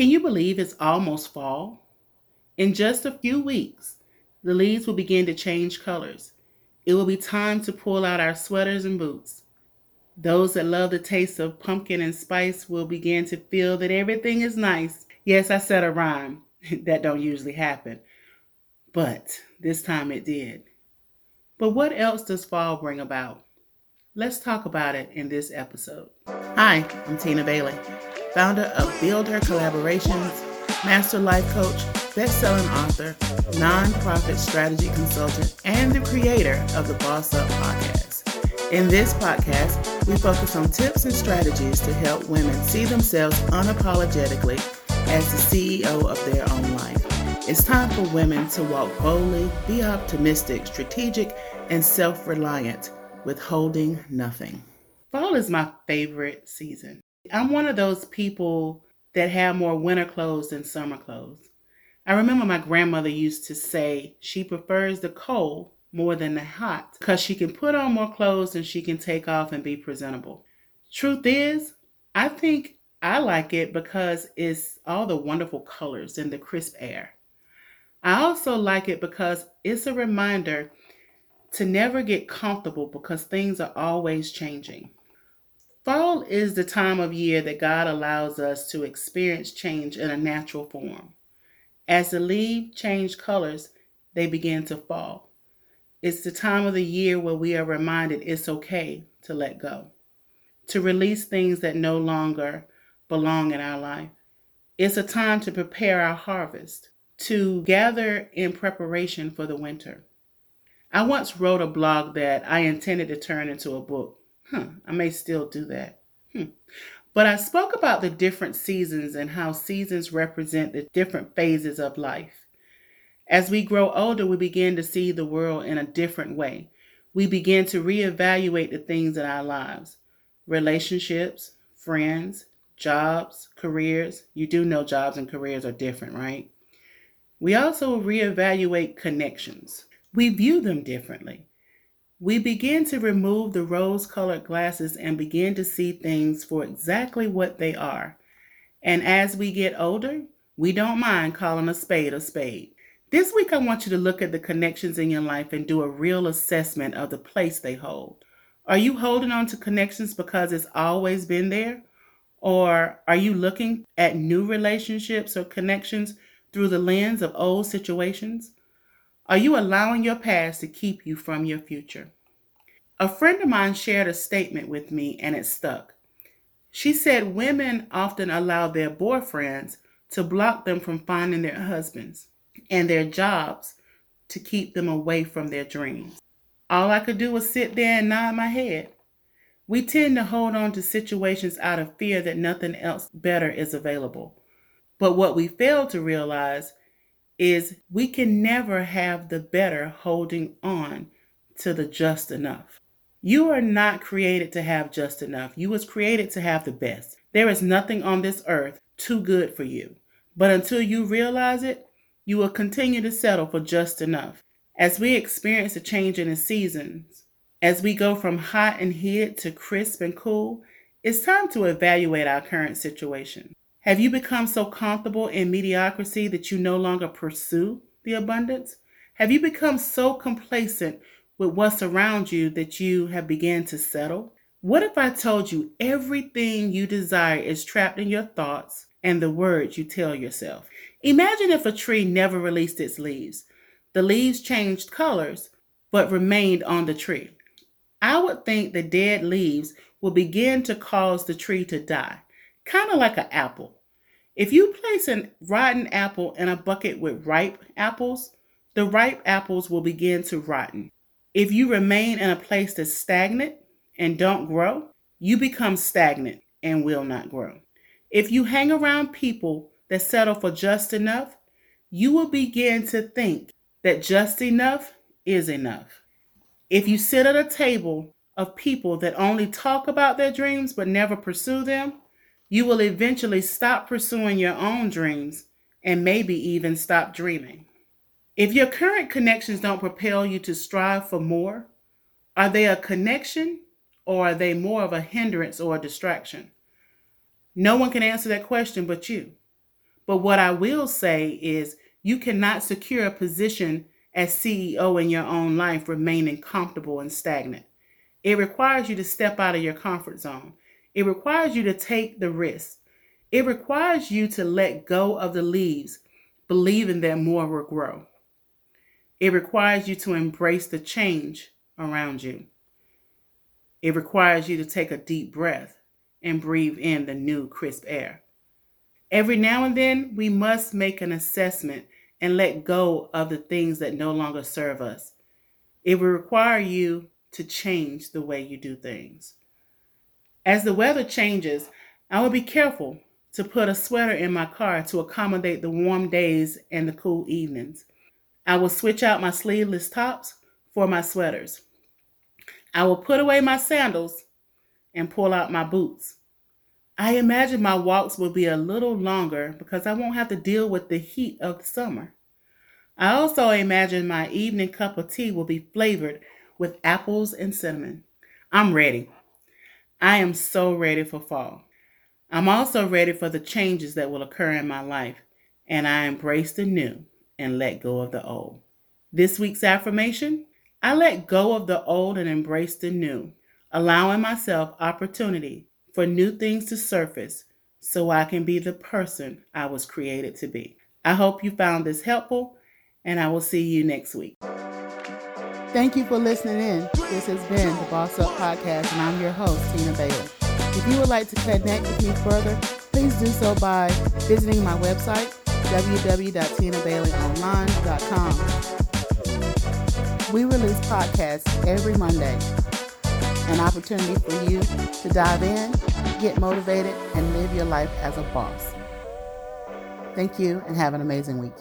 Can you believe it's almost fall? In just a few weeks, the leaves will begin to change colors. It will be time to pull out our sweaters and boots. Those that love the taste of pumpkin and spice will begin to feel that everything is nice. Yes, I said a rhyme. that don't usually happen. But this time it did. But what else does fall bring about? Let's talk about it in this episode. Hi, I'm Tina Bailey, founder of Build Her Collaborations, master life coach, best-selling author, nonprofit strategy consultant, and the creator of the Boss Up podcast. In this podcast, we focus on tips and strategies to help women see themselves unapologetically as the CEO of their own life. It's time for women to walk boldly, be optimistic, strategic, and self reliant, withholding nothing. Fall is my favorite season. I'm one of those people that have more winter clothes than summer clothes. I remember my grandmother used to say she prefers the cold more than the hot because she can put on more clothes and she can take off and be presentable. Truth is, I think I like it because it's all the wonderful colors and the crisp air. I also like it because it's a reminder to never get comfortable because things are always changing. Fall is the time of year that God allows us to experience change in a natural form. As the leaves change colors, they begin to fall. It's the time of the year where we are reminded it's okay to let go, to release things that no longer belong in our life. It's a time to prepare our harvest, to gather in preparation for the winter. I once wrote a blog that I intended to turn into a book. Huh, I may still do that. Hmm. But I spoke about the different seasons and how seasons represent the different phases of life. As we grow older, we begin to see the world in a different way. We begin to reevaluate the things in our lives relationships, friends, jobs, careers. You do know jobs and careers are different, right? We also reevaluate connections. We view them differently. We begin to remove the rose colored glasses and begin to see things for exactly what they are. And as we get older, we don't mind calling a spade a spade. This week, I want you to look at the connections in your life and do a real assessment of the place they hold. Are you holding on to connections because it's always been there? Or are you looking at new relationships or connections through the lens of old situations? Are you allowing your past to keep you from your future? A friend of mine shared a statement with me and it stuck. She said women often allow their boyfriends to block them from finding their husbands and their jobs to keep them away from their dreams. All I could do was sit there and nod my head. We tend to hold on to situations out of fear that nothing else better is available. But what we fail to realize is we can never have the better holding on to the just enough. You are not created to have just enough. You was created to have the best. There is nothing on this earth too good for you. But until you realize it, you will continue to settle for just enough. As we experience a change in the seasons, as we go from hot and heated to crisp and cool, it's time to evaluate our current situation. Have you become so comfortable in mediocrity that you no longer pursue the abundance? Have you become so complacent with what's around you that you have begun to settle? What if I told you everything you desire is trapped in your thoughts and the words you tell yourself? Imagine if a tree never released its leaves. The leaves changed colors, but remained on the tree. I would think the dead leaves will begin to cause the tree to die, kind of like an apple. If you place a rotten apple in a bucket with ripe apples, the ripe apples will begin to rotten. If you remain in a place that's stagnant and don't grow, you become stagnant and will not grow. If you hang around people that settle for just enough, you will begin to think that just enough is enough. If you sit at a table of people that only talk about their dreams but never pursue them, you will eventually stop pursuing your own dreams and maybe even stop dreaming. If your current connections don't propel you to strive for more, are they a connection or are they more of a hindrance or a distraction? No one can answer that question but you. But what I will say is you cannot secure a position as CEO in your own life remaining comfortable and stagnant. It requires you to step out of your comfort zone. It requires you to take the risk. It requires you to let go of the leaves, believing that more will grow. It requires you to embrace the change around you. It requires you to take a deep breath and breathe in the new, crisp air. Every now and then, we must make an assessment and let go of the things that no longer serve us. It will require you to change the way you do things. As the weather changes, I will be careful to put a sweater in my car to accommodate the warm days and the cool evenings. I will switch out my sleeveless tops for my sweaters. I will put away my sandals and pull out my boots. I imagine my walks will be a little longer because I won't have to deal with the heat of the summer. I also imagine my evening cup of tea will be flavored with apples and cinnamon. I'm ready. I am so ready for fall. I'm also ready for the changes that will occur in my life, and I embrace the new and let go of the old. This week's affirmation I let go of the old and embrace the new, allowing myself opportunity for new things to surface so I can be the person I was created to be. I hope you found this helpful, and I will see you next week. Thank you for listening in. This has been the Boss Up Podcast, and I'm your host, Tina Bailey. If you would like to connect with me further, please do so by visiting my website, www.tinabaileyonline.com we release podcasts every Monday, an opportunity for you to dive in, get motivated, and live your life as a boss. Thank you and have an amazing week.